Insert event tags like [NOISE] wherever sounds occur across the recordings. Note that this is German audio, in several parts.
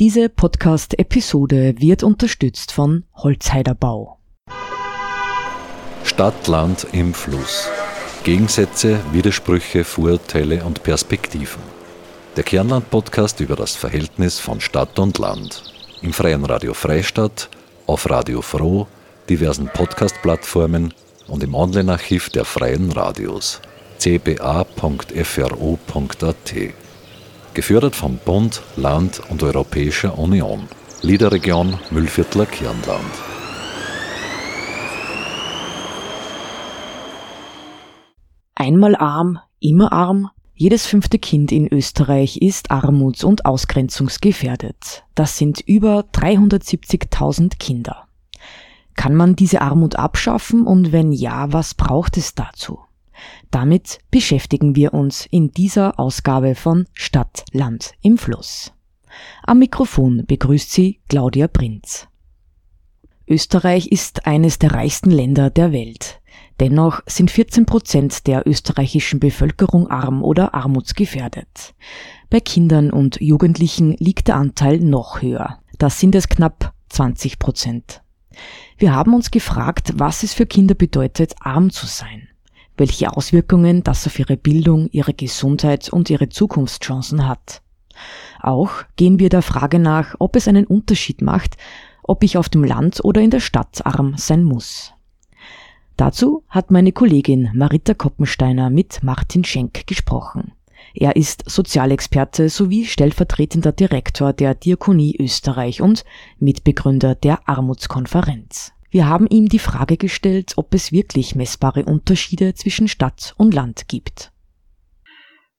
Diese Podcast-Episode wird unterstützt von Holzheiderbau. Stadt, Land im Fluss. Gegensätze, Widersprüche, Vorurteile und Perspektiven. Der Kernland-Podcast über das Verhältnis von Stadt und Land. Im freien Radio Freistadt, auf Radio Froh, diversen Podcast-Plattformen und im Online-Archiv der freien Radios cba.fro.at. Gefördert vom Bund, Land und Europäischer Union. Liederregion Müllviertler Kernland. Einmal arm, immer arm. Jedes fünfte Kind in Österreich ist armuts- und ausgrenzungsgefährdet. Das sind über 370.000 Kinder. Kann man diese Armut abschaffen und wenn ja, was braucht es dazu? Damit beschäftigen wir uns in dieser Ausgabe von Stadt, Land im Fluss. Am Mikrofon begrüßt sie Claudia Prinz. Österreich ist eines der reichsten Länder der Welt. Dennoch sind 14 Prozent der österreichischen Bevölkerung arm oder armutsgefährdet. Bei Kindern und Jugendlichen liegt der Anteil noch höher. Das sind es knapp 20 Prozent. Wir haben uns gefragt, was es für Kinder bedeutet, arm zu sein welche Auswirkungen das auf ihre Bildung, ihre Gesundheit und ihre Zukunftschancen hat. Auch gehen wir der Frage nach, ob es einen Unterschied macht, ob ich auf dem Land oder in der Stadt arm sein muss. Dazu hat meine Kollegin Marita Koppensteiner mit Martin Schenk gesprochen. Er ist Sozialexperte sowie stellvertretender Direktor der Diakonie Österreich und Mitbegründer der Armutskonferenz. Wir haben ihm die Frage gestellt, ob es wirklich messbare Unterschiede zwischen Stadt und Land gibt.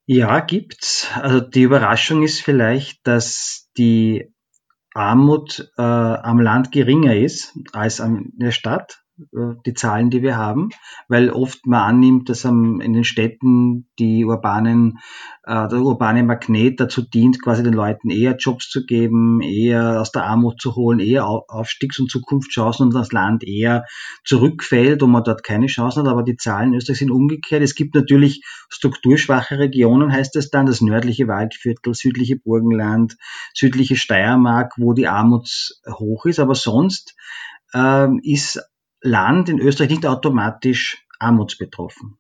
Ja, gibt's. Also die Überraschung ist vielleicht, dass die Armut äh, am Land geringer ist als an der Stadt. Äh, die Zahlen, die wir haben, weil oft man annimmt, dass in den Städten die urbanen, äh, der urbane Magnet dazu dient, quasi den Leuten eher Jobs zu geben, eher aus der Armut zu holen, eher Aufstiegs- und Zukunftschancen und das Land eher zurückfällt und man dort keine Chancen hat. Aber die Zahlen in Österreich sind umgekehrt. Es gibt natürlich strukturschwache Regionen, heißt es dann, das nördliche Waldviertel, südliche Burgenland, südliche Steiermark, wo die Armut hoch ist. Aber sonst ähm, ist Land in Österreich nicht automatisch armutsbetroffen.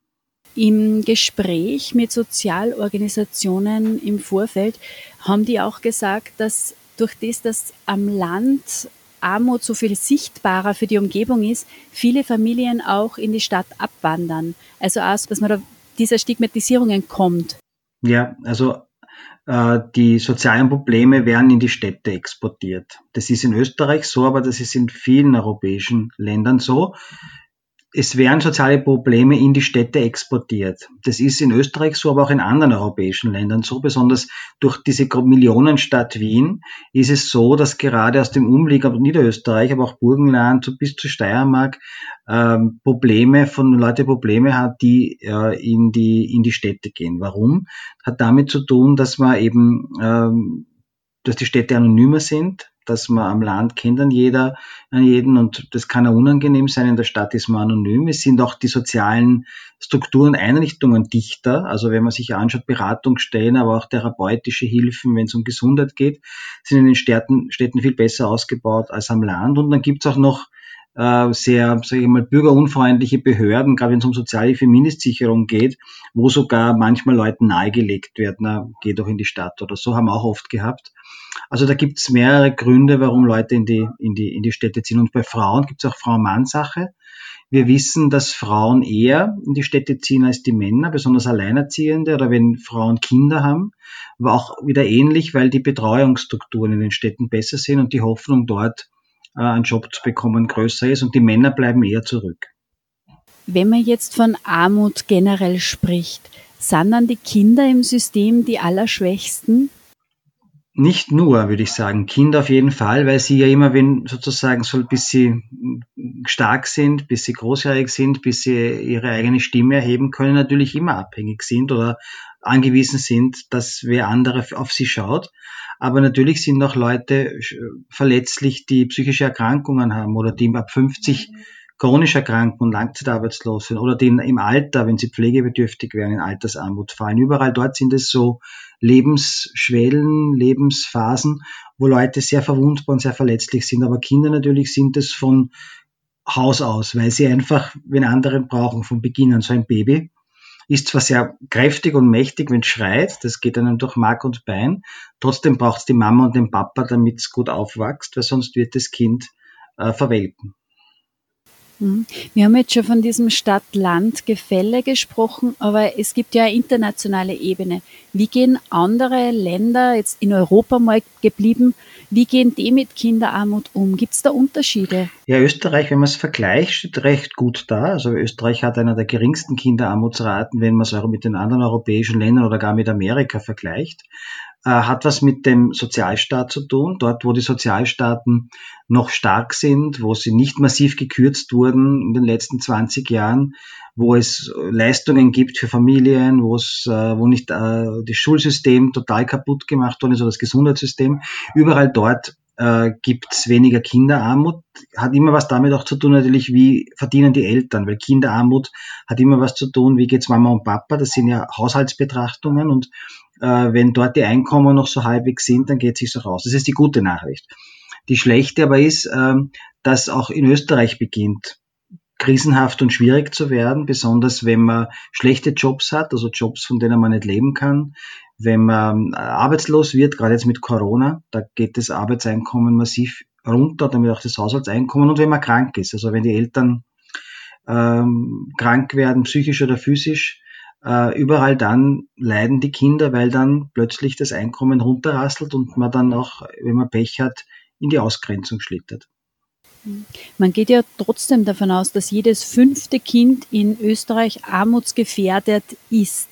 Im Gespräch mit Sozialorganisationen im Vorfeld haben die auch gesagt, dass durch das, dass am Land Armut so viel sichtbarer für die Umgebung ist, viele Familien auch in die Stadt abwandern. Also auch, dass man da dieser Stigmatisierung entkommt. Ja, also die sozialen Probleme werden in die Städte exportiert. Das ist in Österreich so, aber das ist in vielen europäischen Ländern so es werden soziale Probleme in die Städte exportiert. Das ist in Österreich so, aber auch in anderen europäischen Ländern so. Besonders durch diese Millionenstadt Wien ist es so, dass gerade aus dem Umlieg, aber Niederösterreich, aber auch Burgenland bis zu Steiermark ähm, Probleme von Leute Probleme hat, die äh, in die in die Städte gehen. Warum? Hat damit zu tun, dass man eben ähm, dass die Städte anonymer sind, dass man am Land kennt an jeder, an jeden und das kann ja unangenehm sein. In der Stadt ist man anonym. Es sind auch die sozialen Strukturen, Einrichtungen dichter. Also wenn man sich anschaut, Beratungsstellen, aber auch therapeutische Hilfen, wenn es um Gesundheit geht, sind in den Städten, Städten viel besser ausgebaut als am Land. Und dann gibt's auch noch äh, sehr, sage ich mal, bürgerunfreundliche Behörden, gerade wenn es um Sozialhilfe, Mindestsicherung geht, wo sogar manchmal Leuten nahegelegt wird, na, geh doch in die Stadt oder so, haben wir auch oft gehabt. Also da gibt es mehrere Gründe, warum Leute in die, in die, in die Städte ziehen. Und bei Frauen gibt es auch Frau-Mann-Sache. Wir wissen, dass Frauen eher in die Städte ziehen als die Männer, besonders Alleinerziehende oder wenn Frauen Kinder haben. Aber auch wieder ähnlich, weil die Betreuungsstrukturen in den Städten besser sind und die Hoffnung dort einen Job zu bekommen größer ist und die Männer bleiben eher zurück. Wenn man jetzt von Armut generell spricht, sind dann die Kinder im System die Allerschwächsten? Nicht nur, würde ich sagen. Kinder auf jeden Fall, weil sie ja immer, wenn sozusagen so bis sie stark sind, bis sie großjährig sind, bis sie ihre eigene Stimme erheben können, natürlich immer abhängig sind oder angewiesen sind, dass wer andere auf sie schaut. Aber natürlich sind auch Leute verletzlich, die psychische Erkrankungen haben oder die ab 50 chronisch erkranken und langzeitarbeitslos sind oder die im Alter, wenn sie pflegebedürftig werden, in Altersarmut fallen. Überall dort sind es so Lebensschwellen, Lebensphasen, wo Leute sehr verwundbar und sehr verletzlich sind. Aber Kinder natürlich sind es von Haus aus, weil sie einfach, wenn andere brauchen, von Beginn an so ein Baby ist zwar sehr kräftig und mächtig, wenn es schreit, das geht einem durch Mark und Bein, trotzdem braucht es die Mama und den Papa, damit es gut aufwächst, weil sonst wird das Kind äh, verwelken. Mhm. Wir haben jetzt schon von diesem Stadt-Land-Gefälle gesprochen, aber es gibt ja eine internationale Ebene. Wie gehen andere Länder, jetzt in Europa mal geblieben, wie gehen die mit Kinderarmut um? Gibt es da Unterschiede? Ja, Österreich, wenn man es vergleicht, steht recht gut da. Also Österreich hat einer der geringsten Kinderarmutsraten, wenn man es auch mit den anderen europäischen Ländern oder gar mit Amerika vergleicht. Äh, hat was mit dem Sozialstaat zu tun. Dort, wo die Sozialstaaten noch stark sind, wo sie nicht massiv gekürzt wurden in den letzten 20 Jahren, wo es Leistungen gibt für Familien, wo es, äh, wo nicht äh, das Schulsystem total kaputt gemacht worden ist oder das Gesundheitssystem. Überall dort äh, gibt es weniger Kinderarmut. Hat immer was damit auch zu tun, natürlich, wie verdienen die Eltern, weil Kinderarmut hat immer was zu tun, wie geht's Mama und Papa, das sind ja Haushaltsbetrachtungen und wenn dort die Einkommen noch so halbwegs sind, dann geht es sich so raus. Das ist die gute Nachricht. Die schlechte aber ist, ähm, dass auch in Österreich beginnt, krisenhaft und schwierig zu werden, besonders wenn man schlechte Jobs hat, also Jobs, von denen man nicht leben kann, wenn man äh, arbeitslos wird, gerade jetzt mit Corona, da geht das Arbeitseinkommen massiv runter, damit auch das Haushaltseinkommen und wenn man krank ist, also wenn die Eltern ähm, krank werden, psychisch oder physisch, äh, überall dann leiden die Kinder, weil dann plötzlich das Einkommen runterrasselt und man dann auch, wenn man Pech hat, in die Ausgrenzung schlittert. Man geht ja trotzdem davon aus, dass jedes fünfte Kind in Österreich armutsgefährdet ist.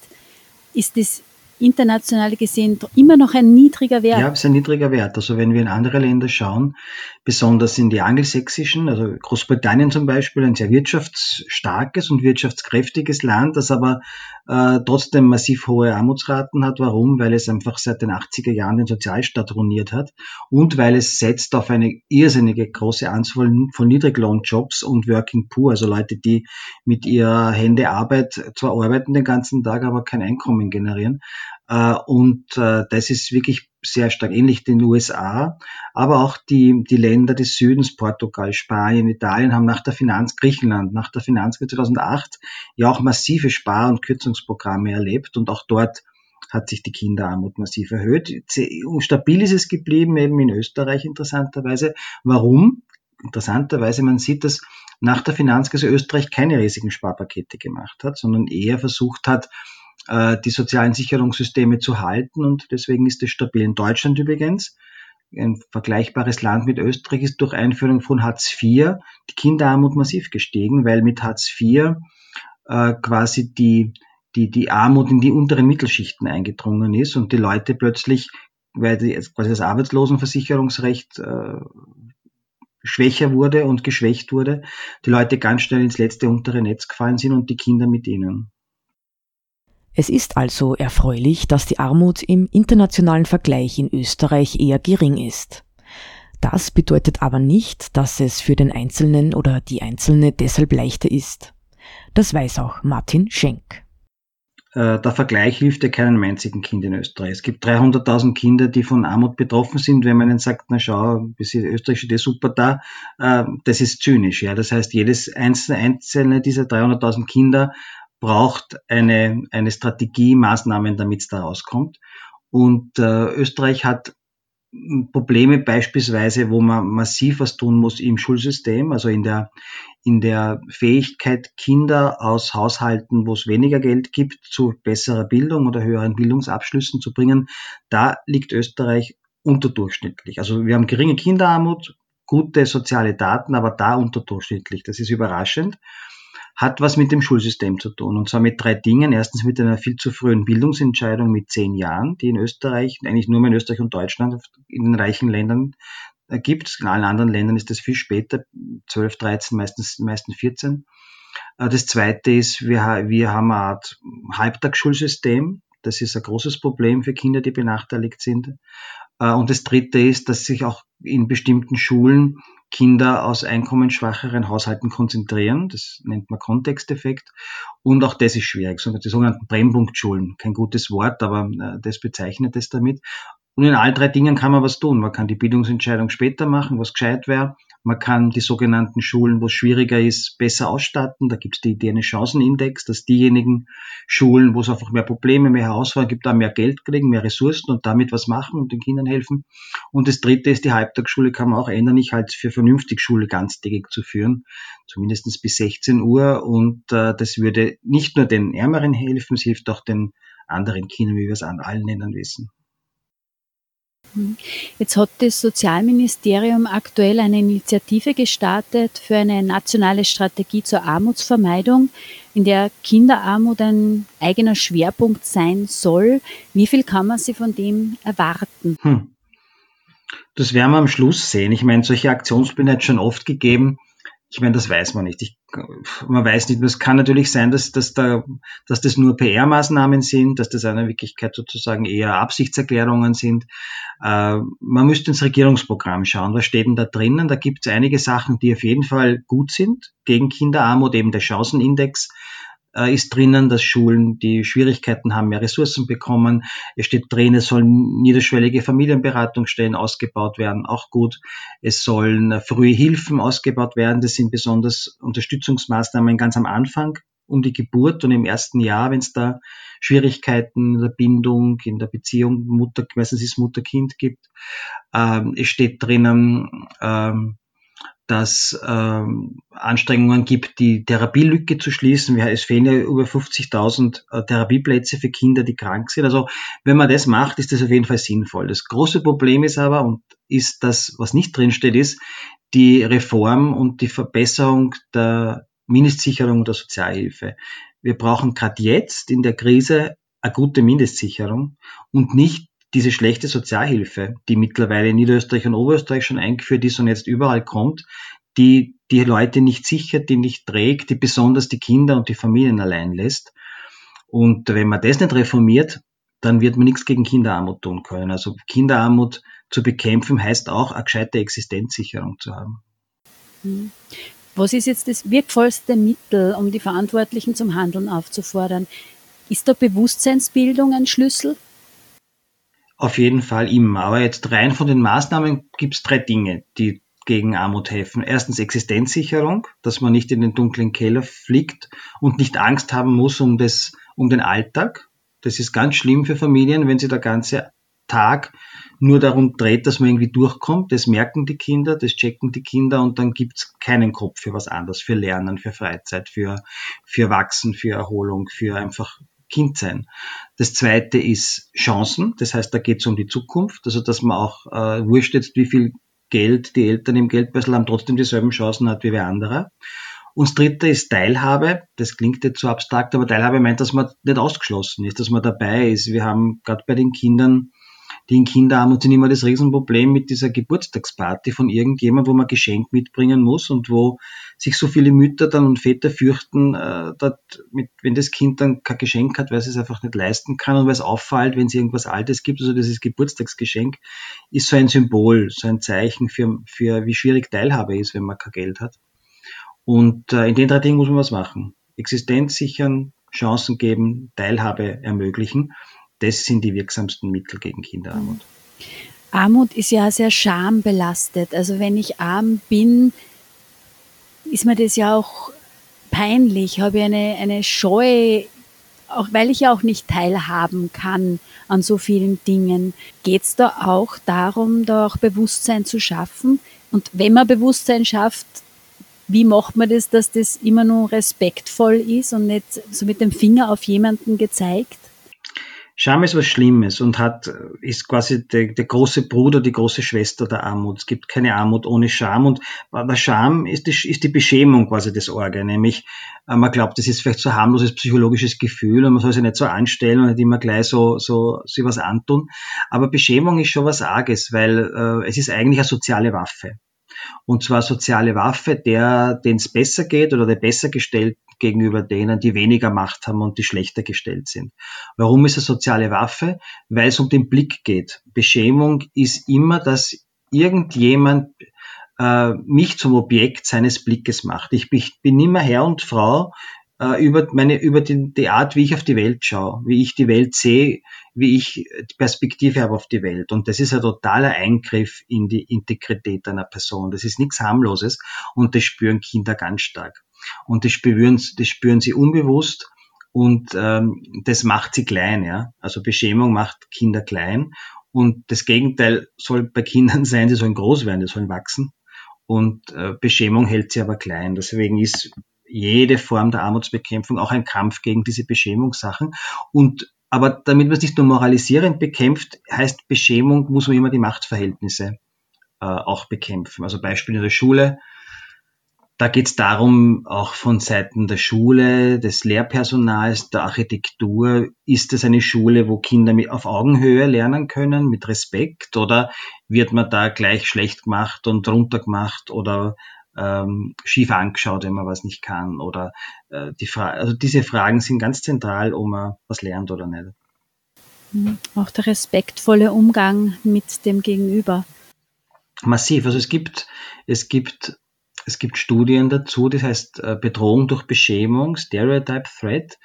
Ist das international gesehen immer noch ein niedriger Wert. Ja, es ist ein niedriger Wert. Also wenn wir in andere Länder schauen, besonders in die angelsächsischen, also Großbritannien zum Beispiel, ein sehr wirtschaftsstarkes und wirtschaftskräftiges Land, das aber äh, trotzdem massiv hohe Armutsraten hat. Warum? Weil es einfach seit den 80er Jahren den Sozialstaat ruiniert hat und weil es setzt auf eine irrsinnige große Anzahl von Niedriglohnjobs und Working Poor, also Leute, die mit ihrer Hände Arbeit zwar arbeiten den ganzen Tag, aber kein Einkommen generieren. Äh, und äh, das ist wirklich sehr stark ähnlich den USA, aber auch die, die Länder des Südens, Portugal, Spanien, Italien, haben nach der Finanz, Griechenland, nach der Finanzkrise 2008 ja auch massive Spar- und Kürzungsprogramme erlebt und auch dort hat sich die Kinderarmut massiv erhöht. Stabil ist es geblieben, eben in Österreich interessanterweise. Warum? Interessanterweise, man sieht, dass nach der Finanzkrise Österreich keine riesigen Sparpakete gemacht hat, sondern eher versucht hat, äh, die sozialen Sicherungssysteme zu halten und deswegen ist es stabil. In Deutschland übrigens, ein vergleichbares Land mit Österreich, ist durch Einführung von Hartz IV die Kinderarmut massiv gestiegen, weil mit Hartz IV äh, quasi die, die, die Armut in die unteren Mittelschichten eingedrungen ist und die Leute plötzlich, weil die, quasi das Arbeitslosenversicherungsrecht äh, schwächer wurde und geschwächt wurde, die Leute ganz schnell ins letzte untere Netz gefallen sind und die Kinder mit ihnen. Es ist also erfreulich, dass die Armut im internationalen Vergleich in Österreich eher gering ist. Das bedeutet aber nicht, dass es für den Einzelnen oder die Einzelne deshalb leichter ist. Das weiß auch Martin Schenk. Äh, der Vergleich hilft ja keinem einzigen Kind in Österreich. Es gibt 300.000 Kinder, die von Armut betroffen sind. Wenn man ihnen sagt, na schau, bis Österreich steht super da, äh, das ist zynisch. Ja, Das heißt, jedes einzelne dieser 300.000 Kinder braucht eine, eine Strategie, Maßnahmen, damit es da rauskommt. Und äh, Österreich hat Probleme beispielsweise, wo man massiv was tun muss im Schulsystem, also in der, in der Fähigkeit, Kinder aus Haushalten, wo es weniger Geld gibt, zu besserer Bildung oder höheren Bildungsabschlüssen zu bringen. Da liegt Österreich unterdurchschnittlich. Also wir haben geringe Kinderarmut, gute soziale Daten, aber da unterdurchschnittlich. Das ist überraschend hat was mit dem Schulsystem zu tun. Und zwar mit drei Dingen. Erstens mit einer viel zu frühen Bildungsentscheidung mit zehn Jahren, die in Österreich, eigentlich nur mehr in Österreich und Deutschland, in den reichen Ländern äh, gibt. In allen anderen Ländern ist das viel später, 12, 13, meistens, meistens 14. Äh, das zweite ist, wir, wir haben eine Art Halbtagsschulsystem. Das ist ein großes Problem für Kinder, die benachteiligt sind. Äh, und das dritte ist, dass sich auch in bestimmten Schulen Kinder aus einkommensschwacheren Haushalten konzentrieren. Das nennt man Kontexteffekt. Und auch das ist schwierig. Die sogenannten Brennpunktschulen. Kein gutes Wort, aber äh, das bezeichnet es damit. Und in all drei Dingen kann man was tun. Man kann die Bildungsentscheidung später machen, was gescheit wäre. Man kann die sogenannten Schulen, wo es schwieriger ist, besser ausstatten. Da gibt es die Idee eines Chancenindex, dass diejenigen Schulen, wo es einfach mehr Probleme, mehr Herausforderungen gibt, da mehr Geld kriegen, mehr Ressourcen und damit was machen und den Kindern helfen. Und das dritte ist, die Halbtagsschule kann man auch ändern. Ich halte es für vernünftig, Schule ganztägig zu führen, zumindest bis 16 Uhr. Und äh, das würde nicht nur den Ärmeren helfen, es hilft auch den anderen Kindern, wie wir es an allen Ländern wissen. Jetzt hat das Sozialministerium aktuell eine Initiative gestartet für eine nationale Strategie zur Armutsvermeidung, in der Kinderarmut ein eigener Schwerpunkt sein soll. Wie viel kann man sich von dem erwarten? Hm. Das werden wir am Schluss sehen. Ich meine, solche Aktionspläne hat es schon oft gegeben. Ich meine, das weiß man nicht. Ich, man weiß nicht. Es kann natürlich sein, dass, dass, da, dass das nur PR-Maßnahmen sind, dass das in Wirklichkeit sozusagen eher Absichtserklärungen sind. Äh, man müsste ins Regierungsprogramm schauen. Was steht denn da drinnen? Da gibt es einige Sachen, die auf jeden Fall gut sind gegen Kinderarmut, eben der Chancenindex ist drinnen, dass Schulen, die Schwierigkeiten haben, mehr Ressourcen bekommen. Es steht drin, es sollen niederschwellige Familienberatungsstellen ausgebaut werden, auch gut. Es sollen frühe Hilfen ausgebaut werden. Das sind besonders Unterstützungsmaßnahmen ganz am Anfang um die Geburt und im ersten Jahr, wenn es da Schwierigkeiten in der Bindung, in der Beziehung Mutter, meistens ist Mutter-Kind gibt. Ähm, es steht drinnen, ähm, dass ähm, Anstrengungen gibt, die Therapielücke zu schließen. Es fehlen ja über 50.000 äh, Therapieplätze für Kinder, die krank sind. Also wenn man das macht, ist das auf jeden Fall sinnvoll. Das große Problem ist aber, und ist das, was nicht drinsteht, ist die Reform und die Verbesserung der Mindestsicherung der Sozialhilfe. Wir brauchen gerade jetzt in der Krise eine gute Mindestsicherung und nicht diese schlechte Sozialhilfe, die mittlerweile in Niederösterreich und Oberösterreich schon eingeführt ist und jetzt überall kommt, die die Leute nicht sichert, die nicht trägt, die besonders die Kinder und die Familien allein lässt. Und wenn man das nicht reformiert, dann wird man nichts gegen Kinderarmut tun können. Also Kinderarmut zu bekämpfen heißt auch, eine gescheite Existenzsicherung zu haben. Hm. Was ist jetzt das wirkvollste Mittel, um die Verantwortlichen zum Handeln aufzufordern? Ist da Bewusstseinsbildung ein Schlüssel? Auf jeden Fall immer. Aber jetzt rein von den Maßnahmen gibt es drei Dinge, die gegen Armut helfen. Erstens Existenzsicherung, dass man nicht in den dunklen Keller fliegt und nicht Angst haben muss um, das, um den Alltag. Das ist ganz schlimm für Familien, wenn sie der ganze Tag nur darum dreht, dass man irgendwie durchkommt. Das merken die Kinder, das checken die Kinder und dann gibt's keinen Kopf für was anderes, für Lernen, für Freizeit, für, für Wachsen, für Erholung, für einfach Kind sein. Das zweite ist Chancen, das heißt, da geht es um die Zukunft, also dass man auch äh, wurscht jetzt, wie viel Geld die Eltern im Geldbeutel haben, trotzdem dieselben Chancen hat wie wer andere. Und das dritte ist Teilhabe. Das klingt jetzt so abstrakt, aber Teilhabe meint, dass man nicht ausgeschlossen ist, dass man dabei ist. Wir haben gerade bei den Kindern die in Kinderarmut sind immer das Riesenproblem mit dieser Geburtstagsparty von irgendjemand, wo man Geschenk mitbringen muss und wo sich so viele Mütter dann und Väter fürchten, äh, mit, wenn das Kind dann kein Geschenk hat, weil es es einfach nicht leisten kann und weil es auffällt, wenn es irgendwas Altes gibt, also dieses Geburtstagsgeschenk, ist so ein Symbol, so ein Zeichen für, für wie schwierig Teilhabe ist, wenn man kein Geld hat. Und äh, in den drei Dingen muss man was machen. Existenz sichern, Chancen geben, Teilhabe ermöglichen das sind die wirksamsten Mittel gegen Kinderarmut. Armut ist ja sehr schambelastet. Also wenn ich arm bin, ist mir das ja auch peinlich, habe ich eine, eine Scheu, auch weil ich ja auch nicht teilhaben kann an so vielen Dingen. Geht es da auch darum, da auch Bewusstsein zu schaffen? Und wenn man Bewusstsein schafft, wie macht man das, dass das immer nur respektvoll ist und nicht so mit dem Finger auf jemanden gezeigt? Scham ist was Schlimmes und hat, ist quasi der, der, große Bruder, die große Schwester der Armut. Es gibt keine Armut ohne Scham und der Scham ist die, ist die Beschämung quasi des Orge, nämlich äh, man glaubt, das ist vielleicht so ein harmloses psychologisches Gefühl und man soll sich nicht so anstellen und nicht immer gleich so, so, so was antun. Aber Beschämung ist schon was Arges, weil äh, es ist eigentlich eine soziale Waffe. Und zwar soziale Waffe, der, denen es besser geht oder der besser gestellt gegenüber denen, die weniger Macht haben und die schlechter gestellt sind. Warum ist es soziale Waffe? Weil es um den Blick geht. Beschämung ist immer, dass irgendjemand äh, mich zum Objekt seines Blickes macht. Ich, ich bin immer Herr und Frau äh, über meine über die, die Art, wie ich auf die Welt schaue, wie ich die Welt sehe, wie ich die Perspektive habe auf die Welt. Und das ist ein totaler Eingriff in die Integrität einer Person. Das ist nichts harmloses und das spüren Kinder ganz stark. Und das spüren, das spüren sie unbewusst und ähm, das macht sie klein. Ja? Also Beschämung macht Kinder klein und das Gegenteil soll bei Kindern [LAUGHS] sein, die sollen groß werden, die sollen wachsen. Und äh, Beschämung hält sie aber klein. Deswegen ist jede Form der Armutsbekämpfung auch ein Kampf gegen diese Beschämungssachen. Und aber damit man es nicht nur moralisierend bekämpft, heißt Beschämung, muss man immer die Machtverhältnisse äh, auch bekämpfen. Also Beispiel in der Schule, da geht es darum, auch von Seiten der Schule, des Lehrpersonals, der Architektur, ist es eine Schule, wo Kinder mit auf Augenhöhe lernen können, mit Respekt, oder wird man da gleich schlecht gemacht und runtergemacht oder ähm, schief angeschaut, wenn man was nicht kann. Oder äh, die Fra also diese Fragen sind ganz zentral, ob man was lernt oder nicht. Mhm. Auch der respektvolle Umgang mit dem Gegenüber. Massiv. Also es gibt, es gibt, es gibt Studien dazu, das heißt äh, Bedrohung durch Beschämung, Stereotype Threat,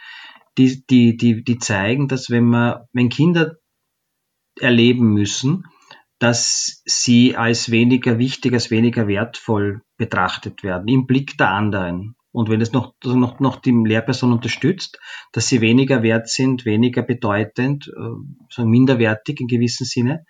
die, die, die, die zeigen, dass wenn man, wenn Kinder erleben müssen, dass sie als weniger wichtig, als weniger wertvoll betrachtet werden, im Blick der anderen. Und wenn es noch, noch, noch die Lehrperson unterstützt, dass sie weniger wert sind, weniger bedeutend, äh, so minderwertig in gewissem Sinne,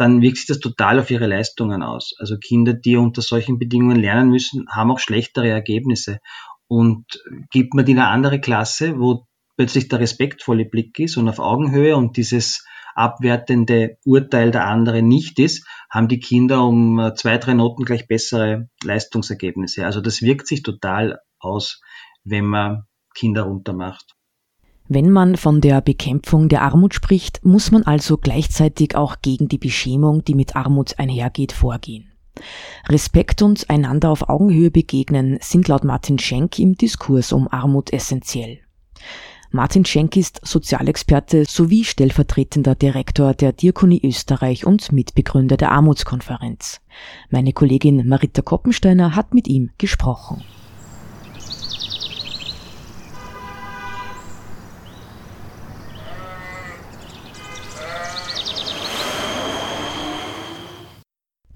dann wirkt sich das total auf ihre Leistungen aus. Also Kinder, die unter solchen Bedingungen lernen müssen, haben auch schlechtere Ergebnisse. Und gibt man die in eine andere Klasse, wo plötzlich der respektvolle Blick ist und auf Augenhöhe und dieses abwertende Urteil der anderen nicht ist, haben die Kinder um äh, zwei, drei Noten gleich bessere Leistungsergebnisse. Also das wirkt sich total aus, wenn man Kinder runtermacht. Wenn man von der Bekämpfung der Armut spricht, muss man also gleichzeitig auch gegen die Beschämung, die mit Armut einhergeht, vorgehen. Respekt und einander auf Augenhöhe begegnen sind laut Martin Schenk im Diskurs um Armut essentiell. Martin Schenk ist Sozialexperte sowie stellvertretender Direktor der Diakonie Österreich und Mitbegründer der Armutskonferenz. Meine Kollegin Marita Koppensteiner hat mit ihm gesprochen.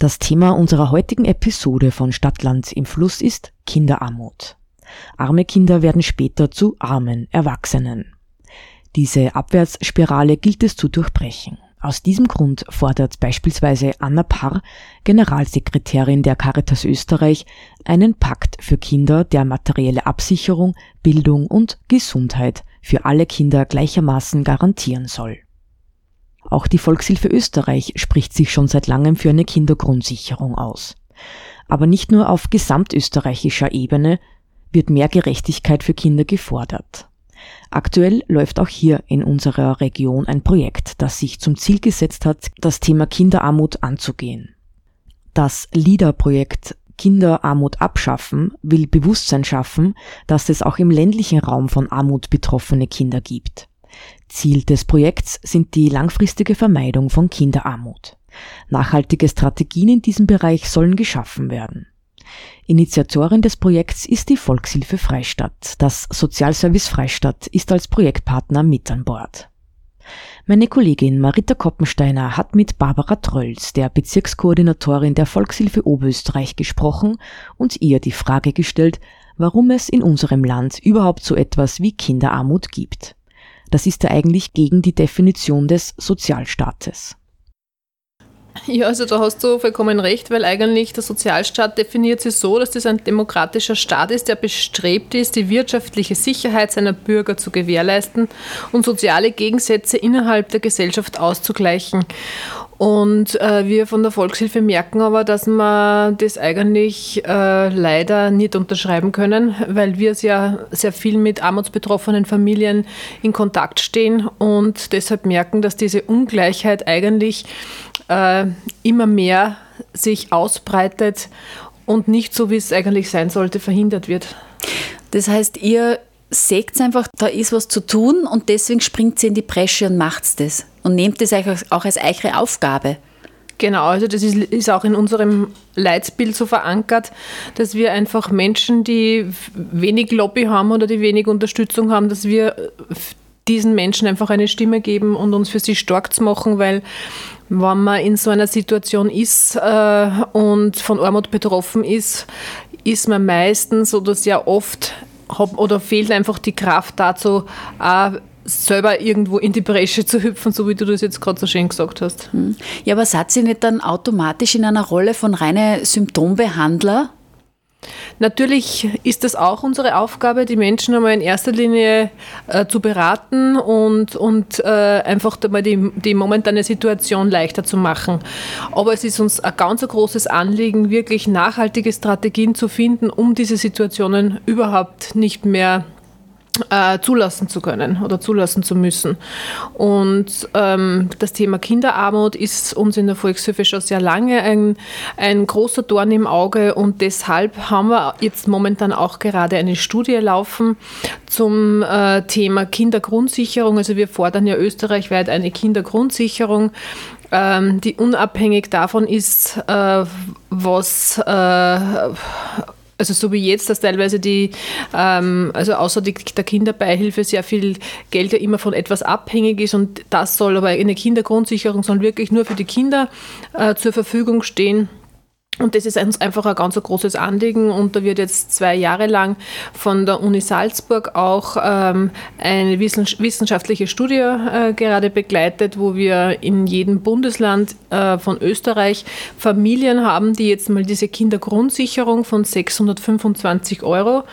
Das Thema unserer heutigen Episode von Stadtland im Fluss ist Kinderarmut. Arme Kinder werden später zu armen Erwachsenen. Diese Abwärtsspirale gilt es zu durchbrechen. Aus diesem Grund fordert beispielsweise Anna Parr, Generalsekretärin der Caritas Österreich, einen Pakt für Kinder, der materielle Absicherung, Bildung und Gesundheit für alle Kinder gleichermaßen garantieren soll. Auch die Volkshilfe Österreich spricht sich schon seit langem für eine Kindergrundsicherung aus. Aber nicht nur auf gesamtösterreichischer Ebene, wird mehr Gerechtigkeit für Kinder gefordert. Aktuell läuft auch hier in unserer Region ein Projekt, das sich zum Ziel gesetzt hat, das Thema Kinderarmut anzugehen. Das LIDA-Projekt Kinderarmut abschaffen will Bewusstsein schaffen, dass es auch im ländlichen Raum von Armut betroffene Kinder gibt. Ziel des Projekts sind die langfristige Vermeidung von Kinderarmut. Nachhaltige Strategien in diesem Bereich sollen geschaffen werden. Initiatorin des Projekts ist die Volkshilfe Freistadt. Das Sozialservice Freistadt ist als Projektpartner mit an Bord. Meine Kollegin Marita Koppensteiner hat mit Barbara Trölls, der Bezirkskoordinatorin der Volkshilfe Oberösterreich, gesprochen und ihr die Frage gestellt, warum es in unserem Land überhaupt so etwas wie Kinderarmut gibt. Das ist ja eigentlich gegen die Definition des Sozialstaates. Ja, also da hast du vollkommen recht, weil eigentlich der Sozialstaat definiert sich so, dass das ein demokratischer Staat ist, der bestrebt ist, die wirtschaftliche Sicherheit seiner Bürger zu gewährleisten und soziale Gegensätze innerhalb der Gesellschaft auszugleichen. Und äh, wir von der Volkshilfe merken aber, dass wir das eigentlich äh, leider nicht unterschreiben können, weil wir ja sehr viel mit armutsbetroffenen Familien in Kontakt stehen und deshalb merken, dass diese Ungleichheit eigentlich äh, immer mehr sich ausbreitet und nicht so, wie es eigentlich sein sollte, verhindert wird. Das heißt, ihr seht einfach, da ist was zu tun und deswegen springt sie in die Bresche und macht das und nehmt es euch auch als eure Aufgabe. Genau, also das ist, ist, auch in unserem Leitbild so verankert, dass wir einfach Menschen, die wenig Lobby haben oder die wenig Unterstützung haben, dass wir diesen Menschen einfach eine Stimme geben und uns für sie stark zu machen, weil wenn man in so einer Situation ist äh, und von Armut betroffen ist, ist man meistens oder sehr oft oder fehlt einfach die Kraft dazu, auch selber irgendwo in die Bresche zu hüpfen, so wie du das jetzt gerade so schön gesagt hast. Hm. Ja, aber seid ihr nicht dann automatisch in einer Rolle von reine Symptombehandler? Natürlich ist es auch unsere Aufgabe, die Menschen einmal in erster Linie äh, zu beraten und, und äh, einfach einmal die, die momentane Situation leichter zu machen. Aber es ist uns ein ganz großes Anliegen, wirklich nachhaltige Strategien zu finden, um diese Situationen überhaupt nicht mehr äh, zulassen zu können oder zulassen zu müssen. Und ähm, das Thema Kinderarmut ist uns in der Volkshilfe schon sehr lange ein, ein großer Dorn im Auge und deshalb haben wir jetzt momentan auch gerade eine Studie laufen zum äh, Thema Kindergrundsicherung. Also wir fordern ja österreichweit eine Kindergrundsicherung ähm, die unabhängig davon ist, äh, was äh, also so wie jetzt, dass teilweise die, ähm, also außer die, der Kinderbeihilfe sehr viel Geld ja immer von etwas abhängig ist und das soll aber eine Kindergrundsicherung soll wirklich nur für die Kinder äh, zur Verfügung stehen. Und das ist uns einfach ein ganz großes Anliegen. Und da wird jetzt zwei Jahre lang von der Uni Salzburg auch ähm, eine wissenschaftliche Studie äh, gerade begleitet, wo wir in jedem Bundesland äh, von Österreich Familien haben, die jetzt mal diese Kindergrundsicherung von 625 Euro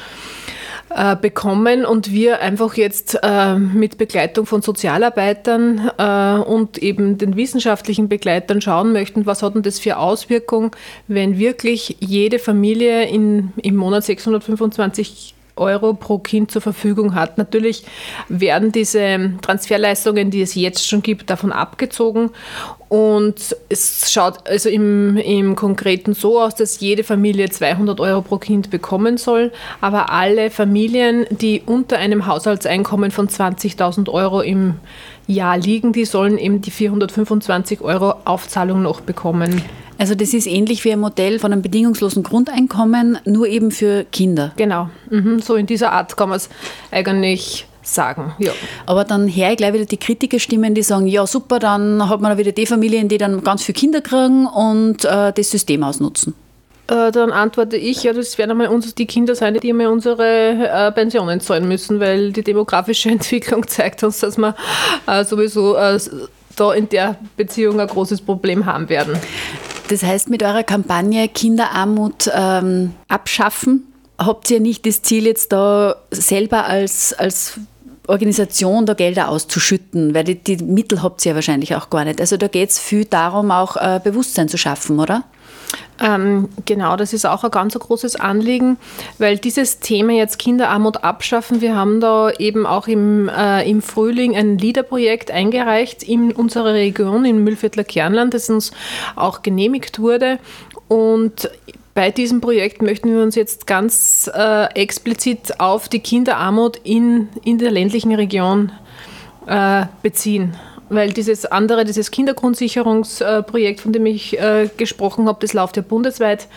äh, bekommen und wir einfach jetzt äh, mit Begleitung von Sozialarbeitern äh, und eben den wissenschaftlichen Begleitern schauen möchten, was hat denn das für Auswirkungen, wenn wirklich jede Familie in, im Monat 625 Euro pro Kind zur Verfügung hat. Natürlich werden diese Transferleistungen, die es jetzt schon gibt, davon abgezogen. Und es schaut also im, im Konkreten so aus, dass jede Familie 200 Euro pro Kind bekommen soll, aber alle Familien, die unter einem Haushaltseinkommen von 20.000 Euro im Jahr liegen, die sollen eben die 425 Euro Aufzahlung noch bekommen. Also das ist ähnlich wie ein Modell von einem bedingungslosen Grundeinkommen, nur eben für Kinder. Genau, mhm. so in dieser Art kann man es eigentlich sagen. Ja. Aber dann ich gleich wieder die Kritikerstimmen, die sagen, ja super, dann hat man wieder die Familien, die dann ganz viele Kinder kriegen und äh, das System ausnutzen. Äh, dann antworte ich, ja, das werden einmal uns, die Kinder sein, die einmal unsere äh, Pensionen zahlen müssen, weil die demografische [LAUGHS] Entwicklung zeigt uns, dass wir äh, sowieso äh, da in der Beziehung ein großes Problem haben werden. Das heißt, mit eurer Kampagne Kinderarmut ähm, abschaffen, habt ihr nicht das Ziel, jetzt da selber als, als Organisation da Gelder auszuschütten, weil die, die Mittel habt ihr ja wahrscheinlich auch gar nicht. Also da geht es viel darum, auch äh, Bewusstsein zu schaffen, oder? Ähm, genau, das ist auch ein ganz großes Anliegen, weil dieses Thema jetzt Kinderarmut abschaffen, wir haben da eben auch im, äh, im Frühling ein LIDER-Projekt eingereicht in unserer Region, im Müllviertler Kernland, das uns auch genehmigt wurde. Und bei diesem Projekt möchten wir uns jetzt ganz äh, explizit auf die Kinderarmut in, in der ländlichen Region äh, beziehen weil dieses andere, dieses Kindergrundsicherungsprojekt, von dem ich äh, gesprochen habe, das läuft ja bundesweit,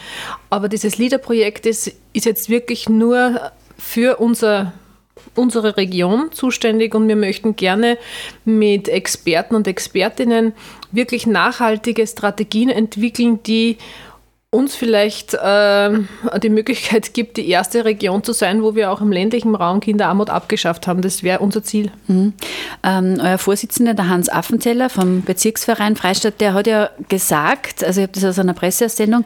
aber dieses LIDER-Projekt ist, ist jetzt wirklich nur für unser unsere Region zuständig und wir möchten gerne mit Experten und Expertinnen wirklich nachhaltige Strategien entwickeln, die uns vielleicht äh, die Möglichkeit gibt, die erste Region zu sein, wo wir auch im ländlichen Raum Kinderarmut abgeschafft haben. Das wäre unser Ziel. Mhm. Ähm, euer Vorsitzender, der Hans Affenzeller vom Bezirksverein Freistadt, der hat ja gesagt, also ich habe das aus einer Presseaussendung,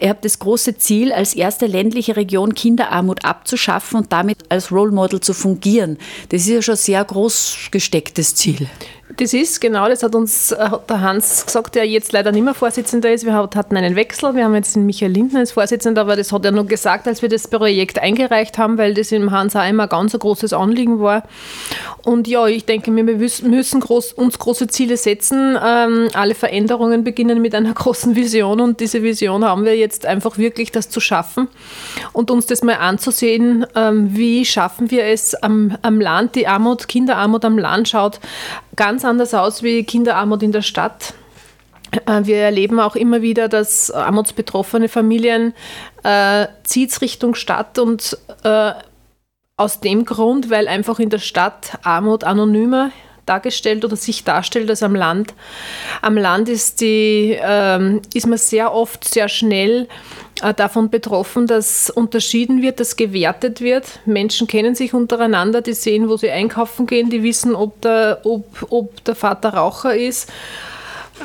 er hat das große Ziel, als erste ländliche Region Kinderarmut abzuschaffen und damit als Role Model zu fungieren. Das ist ja schon ein sehr groß gestecktes Ziel. Das ist genau, das hat uns äh, hat der Hans gesagt, der jetzt leider nicht mehr Vorsitzender ist. Wir hatten einen Wechsel. Wir haben jetzt den Michael Lindner als Vorsitzender, aber das hat er nur gesagt, als wir das Projekt eingereicht haben, weil das im Hans auch immer ganz ein großes Anliegen war. Und ja, ich denke, wir müssen groß, uns große Ziele setzen. Ähm, alle Veränderungen beginnen mit einer [LAUGHS] großen Vision und diese Vision haben wir jetzt einfach wirklich, das zu schaffen und uns das mal anzusehen, ähm, wie schaffen wir es am, am Land, die Armut, Kinderarmut am Land schaut ganz anders aus wie Kinderarmut in der Stadt. Äh, wir erleben auch immer wieder, dass armutsbetroffene Familien äh, zieht Richtung Stadt und äh, aus dem Grund, weil einfach in der Stadt Armut anonymer dargestellt oder sich darstellt als am Land. Am Land ist, die, ähm, ist man sehr oft sehr schnell äh, davon betroffen, dass unterschieden wird, dass gewertet wird. Menschen kennen sich untereinander, die sehen, wo sie einkaufen gehen, die wissen, ob der, ob, ob der Vater Raucher ist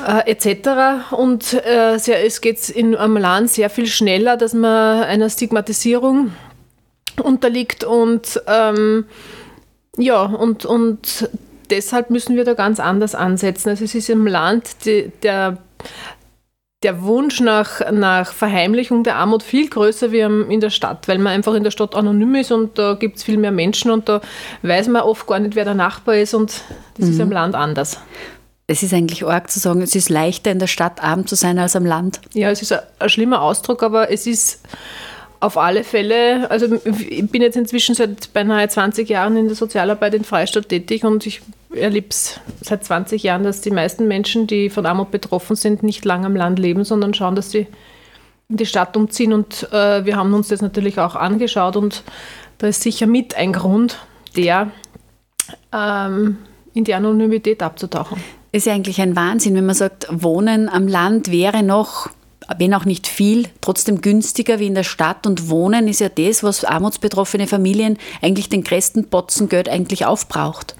äh, etc. Und äh, sehr, es geht am Land sehr viel schneller, dass man einer Stigmatisierung unterliegt und ähm, ja, und, und deshalb müssen wir da ganz anders ansetzen. Also es ist im Land die, der, der Wunsch nach, nach Verheimlichung der Armut viel größer wie in der Stadt, weil man einfach in der Stadt anonym ist und da gibt es viel mehr Menschen und da weiß man oft gar nicht, wer der Nachbar ist und das mhm. ist im Land anders es ist eigentlich arg zu sagen, es ist leichter in der Stadt arm zu sein als am Land. Ja, es ist ein, ein schlimmer Ausdruck, aber es ist auf alle Fälle, also ich bin jetzt inzwischen seit beinahe 20 Jahren in der Sozialarbeit in Freistadt tätig und ich erlebe es seit 20 Jahren, dass die meisten Menschen, die von Armut betroffen sind, nicht lange am Land leben, sondern schauen, dass sie in die Stadt umziehen. Und äh, wir haben uns das natürlich auch angeschaut und da ist sicher mit ein Grund, der ähm, in die Anonymität abzutauchen ist ja eigentlich ein Wahnsinn, wenn man sagt, Wohnen am Land wäre noch, wenn auch nicht viel, trotzdem günstiger wie in der Stadt. Und Wohnen ist ja das, was armutsbetroffene Familien eigentlich den größten Botzen Geld eigentlich aufbraucht.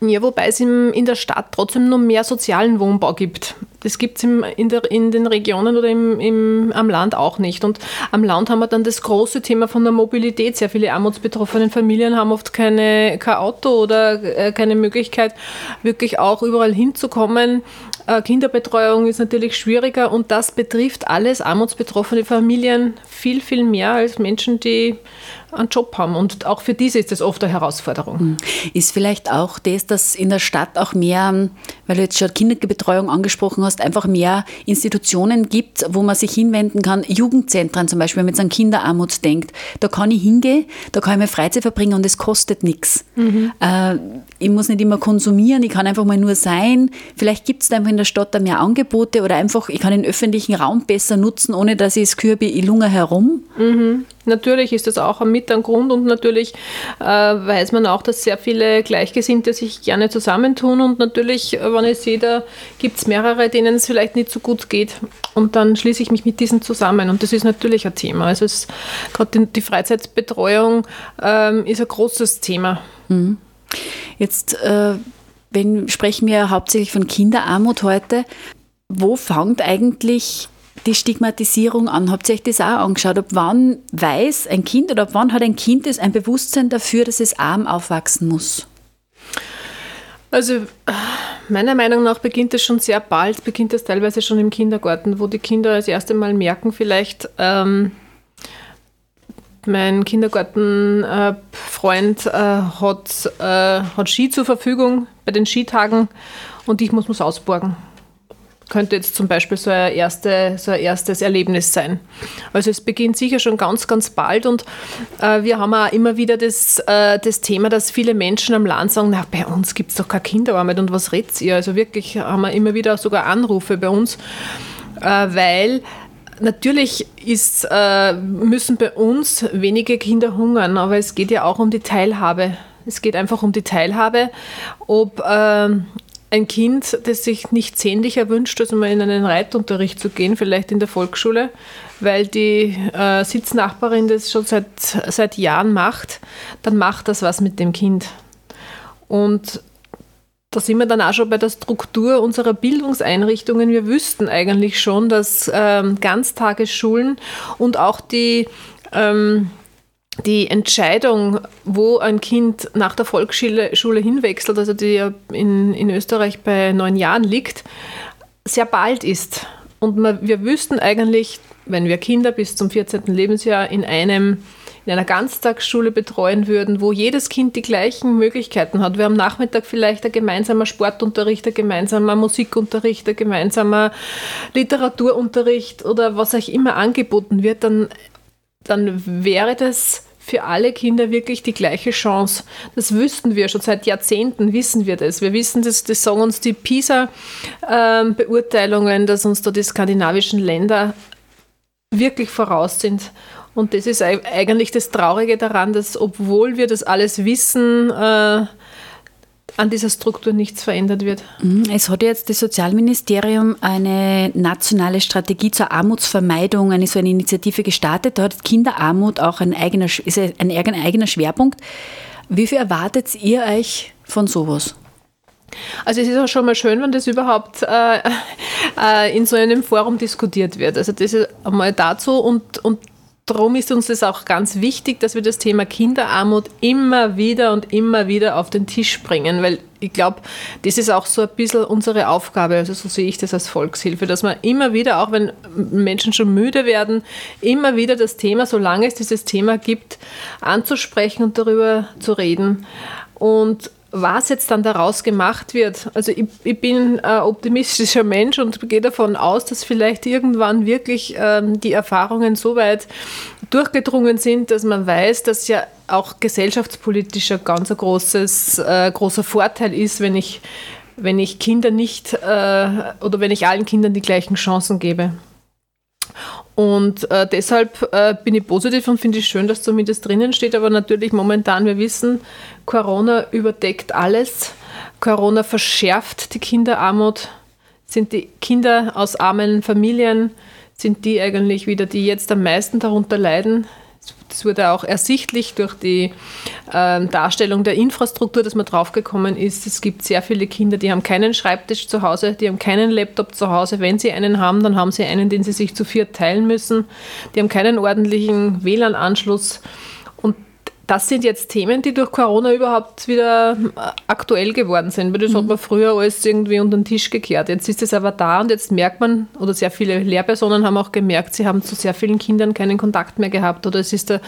Ja, wobei es in der Stadt trotzdem noch mehr sozialen Wohnbau gibt. Das gibt es in, in, den Regionen oder im, im, am Land auch nicht. Und am Land haben wir dann das große Thema von der Mobilität. Sehr viele armutsbetroffene Familien haben oft keine, kein Auto oder äh, keine Möglichkeit, wirklich auch überall hinzukommen. Äh, Kinderbetreuung ist natürlich schwieriger und das betrifft alles armutsbetroffene Familien viel, viel mehr als Menschen, die einen Job haben. Und auch für diese ist das oft eine Herausforderung. Hm. Ist vielleicht auch das, dass in der Stadt auch mehr, weil du jetzt schon Kinderbetreuung angesprochen hast, einfach mehr Institutionen gibt, wo man sich hinwenden kann. Jugendzentren zum Beispiel, wenn man jetzt an Kinderarmut denkt. Da kann ich hingehen, da kann ich meine Freizeit verbringen und es kostet nichts. Mhm. Äh, ich muss nicht immer konsumieren, ich kann einfach mal nur sein. Vielleicht gibt es da einfach in der Stadt da mehr Angebote oder einfach, ich kann den öffentlichen Raum besser nutzen, ohne dass ich es kübe, ich lunge herum. Mhm. Natürlich ist das auch mit ein Grund und natürlich äh, weiß man auch, dass sehr viele Gleichgesinnte sich gerne zusammentun und natürlich, äh, wenn ich sehe, da gibt es mehrere, denen es vielleicht nicht so gut geht und dann schließe ich mich mit diesen zusammen und das ist natürlich ein Thema. Also gerade die Freizeitbetreuung ähm, ist ein großes Thema. Mhm. Jetzt äh, wenn, sprechen wir hauptsächlich von Kinderarmut heute. Wo fängt eigentlich die Stigmatisierung an? Habt ihr euch das auch angeschaut? Ab wann weiß ein Kind oder ab wann hat ein Kind ein Bewusstsein dafür, dass es arm aufwachsen muss? Also meiner Meinung nach beginnt es schon sehr bald, beginnt es teilweise schon im Kindergarten, wo die Kinder das erste Mal merken, vielleicht ähm, mein Kindergartenfreund äh, hat, äh, hat Ski zur Verfügung bei den Skitagen und ich muss es ausborgen könnte jetzt zum Beispiel so ein, erste, so ein erstes Erlebnis sein. Also es beginnt sicher schon ganz, ganz bald und äh, wir haben auch immer wieder das, äh, das Thema, dass viele Menschen am Land sagen, na, bei uns gibt es doch keine Kinderarbeit und was redet ihr? Also wirklich haben wir immer wieder sogar Anrufe bei uns, äh, weil Natürlich ist, äh, müssen bei uns wenige Kinder hungern, aber es geht ja auch um die Teilhabe. Es geht einfach um die Teilhabe, ob äh, ein Kind, das sich nicht sehnlicher wünscht, als mal in einen Reitunterricht zu gehen, vielleicht in der Volksschule, weil die äh, Sitznachbarin das schon seit, seit Jahren macht, dann macht das was mit dem Kind. Und da sind wir dann auch schon bei der Struktur unserer Bildungseinrichtungen. Wir wüssten eigentlich schon, dass ähm, Ganztagesschulen und auch die ähm, die Entscheidung, wo ein Kind nach der Volksschule Schule hinwechselt, also die in, in Österreich bei neun Jahren liegt, sehr bald ist. Und wir wüssten eigentlich, wenn wir Kinder bis zum 14. Lebensjahr in einem in einer Ganztagsschule betreuen würden, wo jedes Kind die gleichen Möglichkeiten hat. Wir haben am Nachmittag vielleicht ein gemeinsamer Sportunterricht, ein gemeinsamer Musikunterricht, ein gemeinsamer Literaturunterricht oder was euch immer angeboten wird, dann dann wäre das für alle Kinder wirklich die gleiche Chance. Das wüssten wir schon seit Jahrzehnten, wissen wir das. Wir wissen das, das sagen uns die PISA-Beurteilungen, dass uns da die skandinavischen Länder wirklich voraus sind. Und das ist eigentlich das Traurige daran, dass obwohl wir das alles wissen, äh, an dieser Struktur nichts verändert wird. Mhm. Es hat jetzt das Sozialministerium eine nationale Strategie zur Armutsvermeidung, eine so eine Initiative gestartet. Da hat Kinderarmut auch ein eigener, ist ein eigener Schwerpunkt. Wie viel erwartet ihr euch von sowas? Also es ist auch schon mal schön, wenn das überhaupt äh, äh, in so einem Forum diskutiert wird. Also das ist einmal dazu und, und darum ist uns das auch ganz wichtig, dass wir das Thema Kinderarmut immer wieder und immer wieder auf den Tisch bringen, weil ich glaube, das ist auch so ein bisschen unsere Aufgabe, also so sehe ich das als Volkshilfe, dass man immer wieder, auch wenn Menschen schon müde werden, immer wieder das Thema, solange es dieses Thema gibt, anzusprechen und darüber zu reden. Und was jetzt dann daraus gemacht wird. Also ich, ich bin ein optimistischer Mensch und gehe davon aus, dass vielleicht irgendwann wirklich ähm, die Erfahrungen so weit durchgedrungen sind, dass man weiß, dass ja auch gesellschaftspolitisch ein ganz großes, äh, großer Vorteil ist, wenn ich, wenn ich Kinder nicht äh, oder wenn ich allen Kindern die gleichen Chancen gebe. Und äh, deshalb äh, bin ich positiv und finde es schön, dass zumindest drinnen steht. Aber natürlich momentan, wir wissen, Corona überdeckt alles. Corona verschärft die Kinderarmut. Sind die Kinder aus armen Familien, sind die eigentlich wieder, die jetzt am meisten darunter leiden. Das wurde auch ersichtlich durch die äh, Darstellung der Infrastruktur, dass man draufgekommen ist. Es gibt sehr viele Kinder, die haben keinen Schreibtisch zu Hause, die haben keinen Laptop zu Hause. Wenn sie einen haben, dann haben sie einen, den sie sich zu viert teilen müssen. Die haben keinen ordentlichen WLAN-Anschluss das sind jetzt Themen, die durch Corona überhaupt wieder äh, aktuell geworden sind, weil das mhm. hat man früher alles irgendwie unter den Tisch gekehrt. Jetzt ist es aber da und jetzt merkt man, oder sehr viele Lehrpersonen haben auch gemerkt, sie haben zu sehr vielen Kindern keinen Kontakt mehr gehabt oder es ist, da,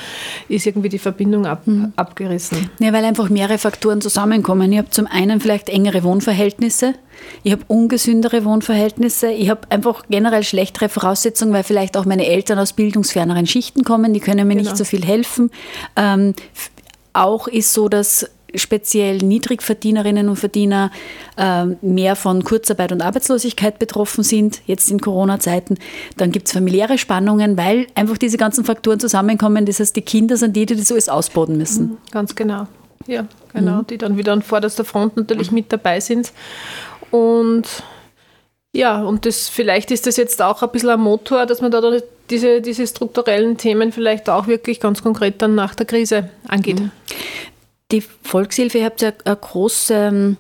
ist irgendwie die Verbindung ab, mhm. abgerissen. Ja, weil einfach mehrere Faktoren zusammenkommen. Ich habe zum einen vielleicht engere Wohnverhältnisse, ich habe ungesündere Wohnverhältnisse. Ich habe einfach generell schlechtere Voraussetzungen, weil vielleicht auch meine Eltern aus bildungsferneren Schichten kommen. Die können mir genau. nicht so viel helfen. Ähm, auch ist so, dass speziell Niedrigverdienerinnen und Verdiener äh, mehr von Kurzarbeit und Arbeitslosigkeit betroffen sind, jetzt in Corona-Zeiten. Dann gibt es familiäre Spannungen, weil einfach diese ganzen Faktoren zusammenkommen. Das heißt, die Kinder sind die, die das alles ausbaden müssen. Mhm, ganz genau. Ja, genau. Mhm. Die dann wieder an vorderster Front natürlich mit dabei sind. Und ja, und das, vielleicht ist das jetzt auch ein bisschen ein Motor, dass man da diese, diese strukturellen Themen vielleicht auch wirklich ganz konkret dann nach der Krise angeht. Mhm. Die Volkshilfe, ihr habt ja eine große ähm,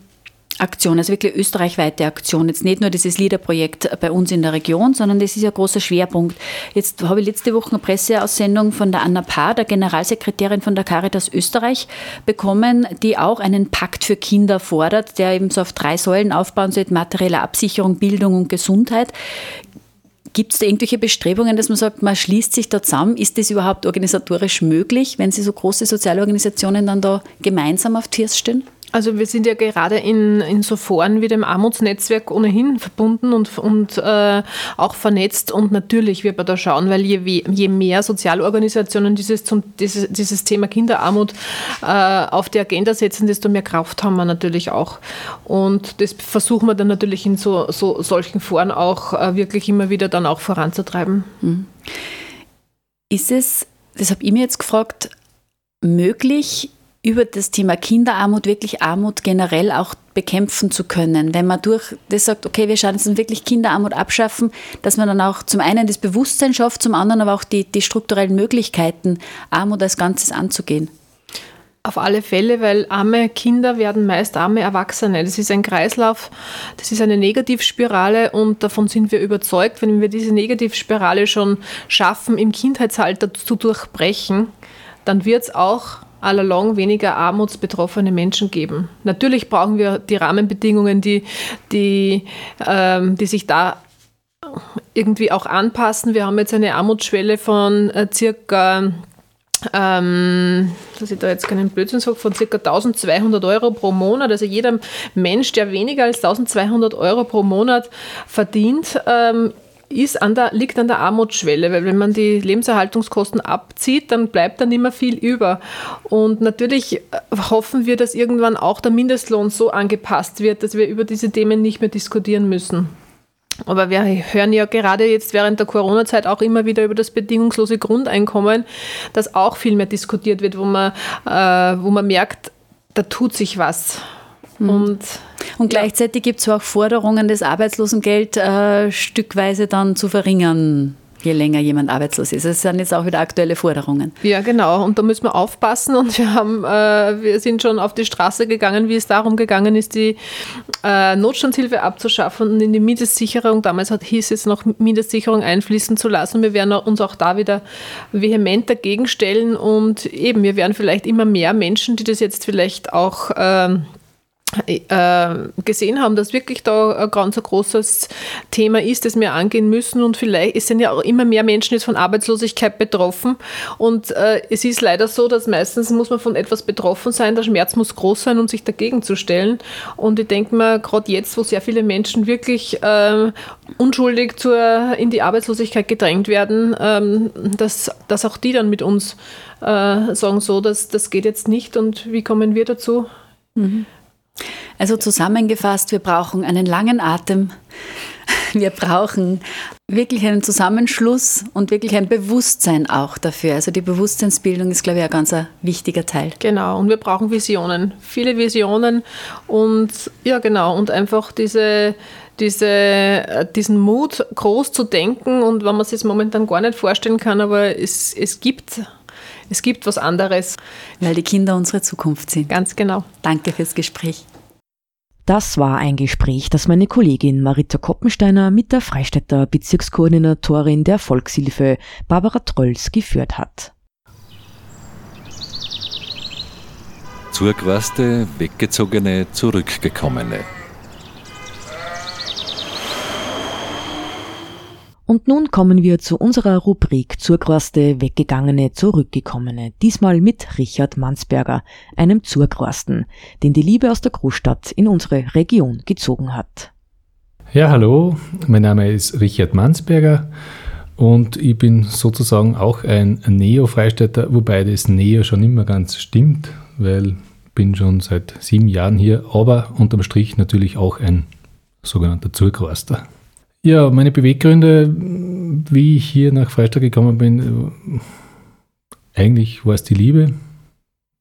Aktion, also wirklich österreichweite Aktion. Jetzt nicht nur dieses LIDER-Projekt bei uns in der Region, sondern das ist ja ein großer Schwerpunkt. Jetzt habe ich letzte Woche eine Presseaussendung von der Anna Paar, der Generalsekretärin von der Caritas Österreich, bekommen, die auch einen Pakt für Kinder fordert, der eben so auf drei Säulen aufbauen soll, materielle Absicherung, Bildung und Gesundheit. Gibt es da irgendwelche Bestrebungen, dass man sagt, man schließt sich da zusammen? Ist das überhaupt organisatorisch möglich, wenn Sie so große Sozialorganisationen dann da gemeinsam auf Tiers stehen? Also wir sind ja gerade in, in so Foren wie dem Armutsnetzwerk ohnehin verbunden und, und äh, auch vernetzt und natürlich wird man da schauen, weil je, je mehr Sozialorganisationen dieses, zum, dieses, dieses Thema Kinderarmut äh, auf die Agenda setzen, desto mehr Kraft haben wir natürlich auch. Und das versuchen wir dann natürlich in so, so solchen Foren auch äh, wirklich immer wieder dann auch voranzutreiben. Mhm. Ist es, das habe ich mir jetzt gefragt, möglich, über das Thema Kinderarmut wirklich Armut generell auch bekämpfen zu können. Wenn man durch das sagt, okay, wir schauen jetzt wirklich Kinderarmut abschaffen, dass man dann auch zum einen das Bewusstsein schafft, zum anderen aber auch die, die strukturellen Möglichkeiten, Armut als Ganzes anzugehen. Auf alle Fälle, weil arme Kinder werden meist arme Erwachsene. Das ist ein Kreislauf, das ist eine Negativspirale und davon sind wir überzeugt, wenn wir diese Negativspirale schon schaffen, im Kindheitsalter zu durchbrechen, dann wird es auch allalong weniger armutsbetroffene Menschen geben. Natürlich brauchen wir die Rahmenbedingungen, die, die, ähm, die sich da irgendwie auch anpassen. Wir haben jetzt eine Armutsschwelle von äh, circa ähm, dass ich da jetzt keinen Blödsinn sage, von ca. 1200 Euro pro Monat. Also jeder Mensch, der weniger als 1200 Euro pro Monat verdient, ähm, ist an der, liegt an der Armutsschwelle, weil wenn man die Lebenserhaltungskosten abzieht, dann bleibt da nicht mehr viel über. Und natürlich äh, hoffen wir, dass irgendwann auch der Mindestlohn so angepasst wird, dass wir über diese Themen nicht mehr diskutieren müssen. Aber wir hören ja gerade jetzt während der Corona-Zeit auch immer wieder über das bedingungslose Grundeinkommen, das auch viel mehr diskutiert wird, wo man, äh, wo man merkt, da tut sich was. Mhm. Und, und gleichzeitig ja. gibt es auch Forderungen, das Arbeitslosengeld äh, stückweise dann zu verringern je länger jemand arbeitslos ist. Das sind jetzt auch wieder aktuelle Forderungen. Ja, genau. Und da müssen wir aufpassen. Und wir haben, äh, wir sind schon auf die Straße gegangen, wie es darum gegangen ist, die äh, Notstandshilfe abzuschaffen und in die Mindestsicherung, damals hat, hieß es noch Mindestsicherung einfließen zu lassen. Wir werden uns auch da wieder vehement dagegen stellen und eben, wir werden vielleicht immer mehr Menschen, die das jetzt vielleicht auch äh, äh, gesehen haben, dass wirklich da ein ganz großes Thema ist, das wir angehen müssen und vielleicht sind ja auch immer mehr Menschen jetzt von Arbeitslosigkeit betroffen und äh, es ist leider so, dass meistens muss man von etwas betroffen sein, der Schmerz muss groß sein, um sich dagegen zu stellen und ich denke mal, gerade jetzt, wo sehr viele Menschen wirklich äh, unschuldig in die Arbeitslosigkeit gedrängt werden, ähm, dass, dass auch die dann mit uns äh, sagen, so, dass das geht jetzt nicht und wie kommen wir dazu? Mhm. Also zusammengefasst, wir brauchen einen langen Atem. Wir brauchen wirklich einen Zusammenschluss und wirklich ein Bewusstsein auch dafür. Also die Bewusstseinsbildung ist, glaube ich, ein ganz wichtiger Teil. Genau, und wir brauchen Visionen, viele Visionen und ja, genau, und einfach diese, diese, äh, diesen Mut, groß zu denken und wenn man sich das momentan gar nicht vorstellen kann, aber es, es gibt es gibt was anderes. Weil die Kinder unsere Zukunft sind. Ganz genau. Danke fürs Gespräch. Das war ein Gespräch, das meine Kollegin Marita Koppensteiner mit der Freistädter Bezirkskoordinatorin der Volkshilfe Barbara Trolls geführt hat. Zurückreiste, weggezogene, zurückgekommene. Und nun kommen wir zu unserer Rubrik Zurgroste, Weggegangene, Zurückgekommene. Diesmal mit Richard Mansberger, einem Zurgrosten, den die Liebe aus der Großstadt in unsere Region gezogen hat. Ja, hallo, mein Name ist Richard Mansberger und ich bin sozusagen auch ein Neo-Freistädter, wobei das Neo schon immer ganz stimmt, weil ich bin schon seit sieben Jahren hier, aber unterm Strich natürlich auch ein sogenannter Zurgroster. Ja, meine Beweggründe, wie ich hier nach Freistadt gekommen bin, äh, eigentlich war es die Liebe.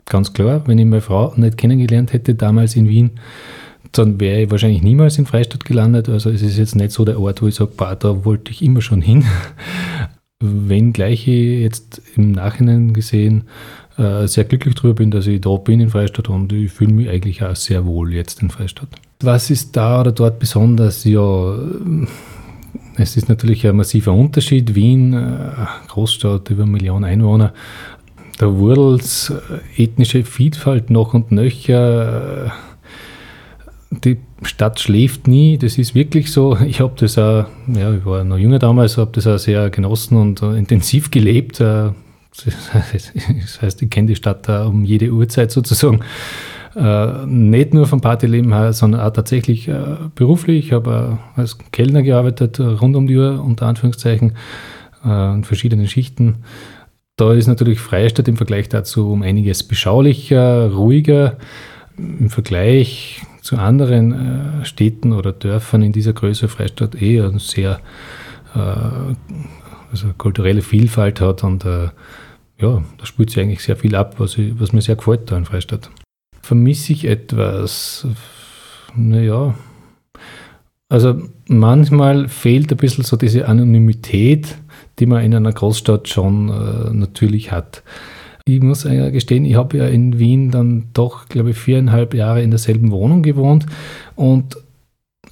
Ganz klar, wenn ich meine Frau nicht kennengelernt hätte damals in Wien, dann wäre ich wahrscheinlich niemals in Freistadt gelandet. Also es ist jetzt nicht so der Ort, wo ich sage, da wollte ich immer schon hin. [LAUGHS] Wenngleich ich jetzt im Nachhinein gesehen äh, sehr glücklich darüber bin, dass ich da bin in Freistadt und ich fühle mich eigentlich auch sehr wohl jetzt in Freistadt. Was ist da oder dort besonders? Ja, es ist natürlich ein massiver Unterschied. Wien, äh, Großstadt, über eine Million Einwohner, da wurdelt äh, ethnische Vielfalt noch und nöcher. Äh, die Stadt schläft nie, das ist wirklich so. Ich habe das auch, ja, ich war noch jünger damals, habe das auch sehr genossen und intensiv gelebt. [LAUGHS] Das heißt, ich kenne die Stadt um jede Uhrzeit sozusagen äh, nicht nur vom Partyleben her, sondern auch tatsächlich äh, beruflich. Ich habe äh, als Kellner gearbeitet, rund um die Uhr, unter Anführungszeichen, äh, in verschiedenen Schichten. Da ist natürlich Freistadt im Vergleich dazu um einiges beschaulicher, ruhiger. Im Vergleich zu anderen äh, Städten oder Dörfern in dieser Größe Freistadt eher sehr äh, also kulturelle Vielfalt hat und äh, ja, da spielt sich eigentlich sehr viel ab, was, ich, was mir sehr gefällt da in Freistadt vermisse ich etwas. Naja, also manchmal fehlt ein bisschen so diese Anonymität, die man in einer Großstadt schon äh, natürlich hat. Ich muss gestehen, ich habe ja in Wien dann doch, glaube ich, viereinhalb Jahre in derselben Wohnung gewohnt und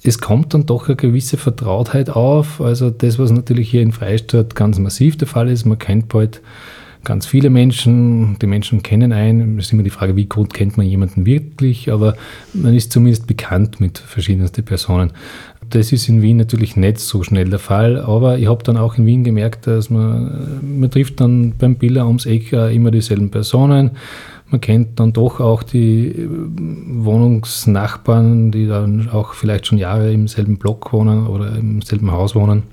es kommt dann doch eine gewisse Vertrautheit auf. Also das, was natürlich hier in Freistadt ganz massiv der Fall ist, man kennt bald ganz viele Menschen, die Menschen kennen einen. Es ist immer die Frage, wie gut kennt man jemanden wirklich, aber man ist zumindest bekannt mit verschiedensten Personen. Das ist in Wien natürlich nicht so schnell der Fall, aber ich habe dann auch in Wien gemerkt, dass man, man trifft dann beim Biller ums Eck immer dieselben Personen. Man kennt dann doch auch die Wohnungsnachbarn, die dann auch vielleicht schon Jahre im selben Block wohnen oder im selben Haus wohnen.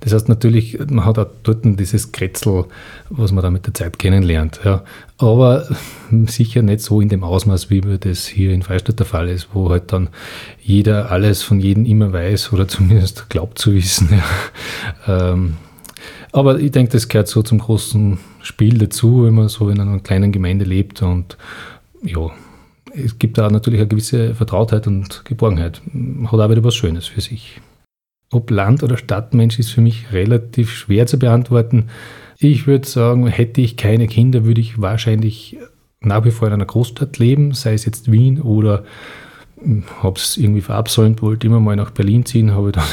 Das heißt natürlich, man hat auch dort dieses Kretzel, was man da mit der Zeit kennenlernt. Ja. Aber [LAUGHS] sicher nicht so in dem Ausmaß, wie das hier in Freistadt der Fall ist, wo halt dann jeder alles von jedem immer weiß oder [LAUGHS] zumindest glaubt zu wissen. Ja. Ähm, aber ich denke, das gehört so zum großen Spiel dazu, wenn man so in einer kleinen Gemeinde lebt und ja, es gibt da natürlich eine gewisse Vertrautheit und Geborgenheit. Hat auch wieder was Schönes für sich. Ob Land- oder Stadtmensch ist für mich relativ schwer zu beantworten. Ich würde sagen, hätte ich keine Kinder, würde ich wahrscheinlich nach wie vor in einer Großstadt leben, sei es jetzt Wien oder hm, habe es irgendwie verabsäumt, wollte immer mal nach Berlin ziehen, habe ich dann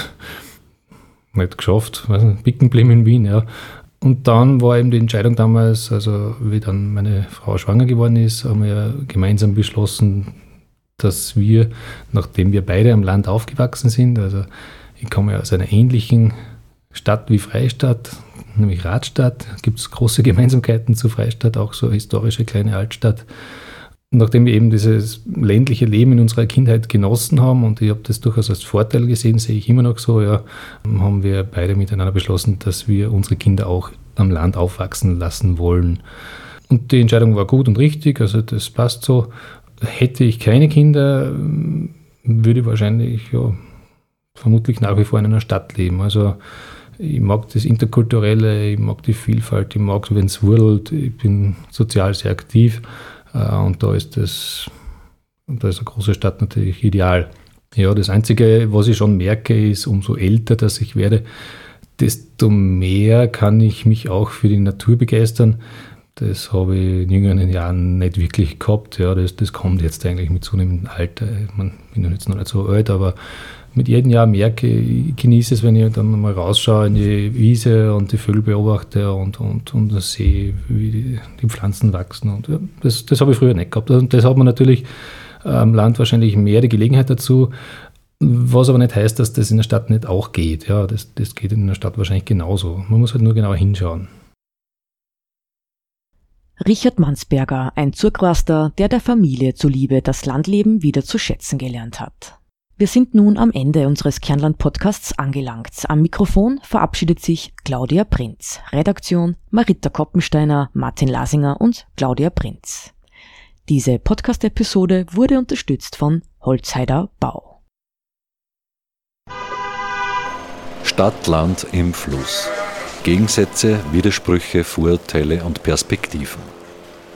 [LAUGHS] nicht geschafft, picken geblieben in Wien, ja. Und dann war eben die Entscheidung damals, also wie dann meine Frau schwanger geworden ist, haben wir gemeinsam beschlossen, dass wir, nachdem wir beide am Land aufgewachsen sind, also ich komme aus einer ähnlichen Stadt wie Freistadt, nämlich Radstadt, gibt es große [LAUGHS] Gemeinsamkeiten zu Freistadt, auch so eine historische kleine Altstadt nachdem wir eben dieses ländliche Leben in unserer Kindheit genossen haben und ich habe das durchaus als Vorteil gesehen, sehe ich immer noch so, ja, haben wir beide miteinander beschlossen, dass wir unsere Kinder auch am Land aufwachsen lassen wollen. Und die Entscheidung war gut und richtig, also das passt so. Hätte ich keine Kinder, würde ich wahrscheinlich ja, vermutlich nach wie vor in einer Stadt leben. Also ich mag das Interkulturelle, ich mag die Vielfalt, ich mag, wenn es wurdelt, ich bin sozial sehr aktiv. Äh, und da ist das, da ist eine große Stadt natürlich ideal. Ja, das Einzige, was ich schon merke, ist, umso älter dass ich werde, desto mehr kann ich mich auch für die Natur begeistern. Das habe ich in jüngeren Jahren nicht wirklich gehabt. Ja, das, das kommt jetzt eigentlich mit zunehmendem Alter. Ich bin ja jetzt noch nicht so alt, aber mit jedem Jahr merke, ich genieße es, wenn ich dann mal rausschaue in die Wiese und die Vögel beobachte und, und, und sehe, wie die, Pflanzen wachsen. Und ja, das, das habe ich früher nicht gehabt. Und das hat man natürlich am Land wahrscheinlich mehr die Gelegenheit dazu. Was aber nicht heißt, dass das in der Stadt nicht auch geht. Ja, das, das geht in der Stadt wahrscheinlich genauso. Man muss halt nur genauer hinschauen. Richard Mansberger, ein Zurquaster, der der Familie zuliebe das Landleben wieder zu schätzen gelernt hat. Wir sind nun am Ende unseres Kernland-Podcasts angelangt. Am Mikrofon verabschiedet sich Claudia Prinz. Redaktion Marita Koppensteiner, Martin Lasinger und Claudia Prinz. Diese Podcast-Episode wurde unterstützt von Holzheider Bau. Stadt, Land im Fluss. Gegensätze, Widersprüche, Vorurteile und Perspektiven.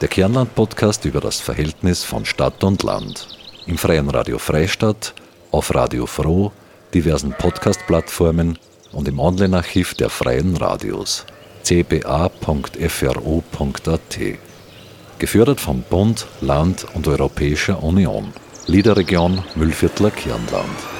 Der Kernland-Podcast über das Verhältnis von Stadt und Land. Im Freien Radio Freistadt auf Radio Froh, diversen Podcast-Plattformen und im Online-Archiv der Freien Radios cba.fro.at. Gefördert vom Bund, Land und Europäischer Union. Liederregion Müllviertler Kirnland.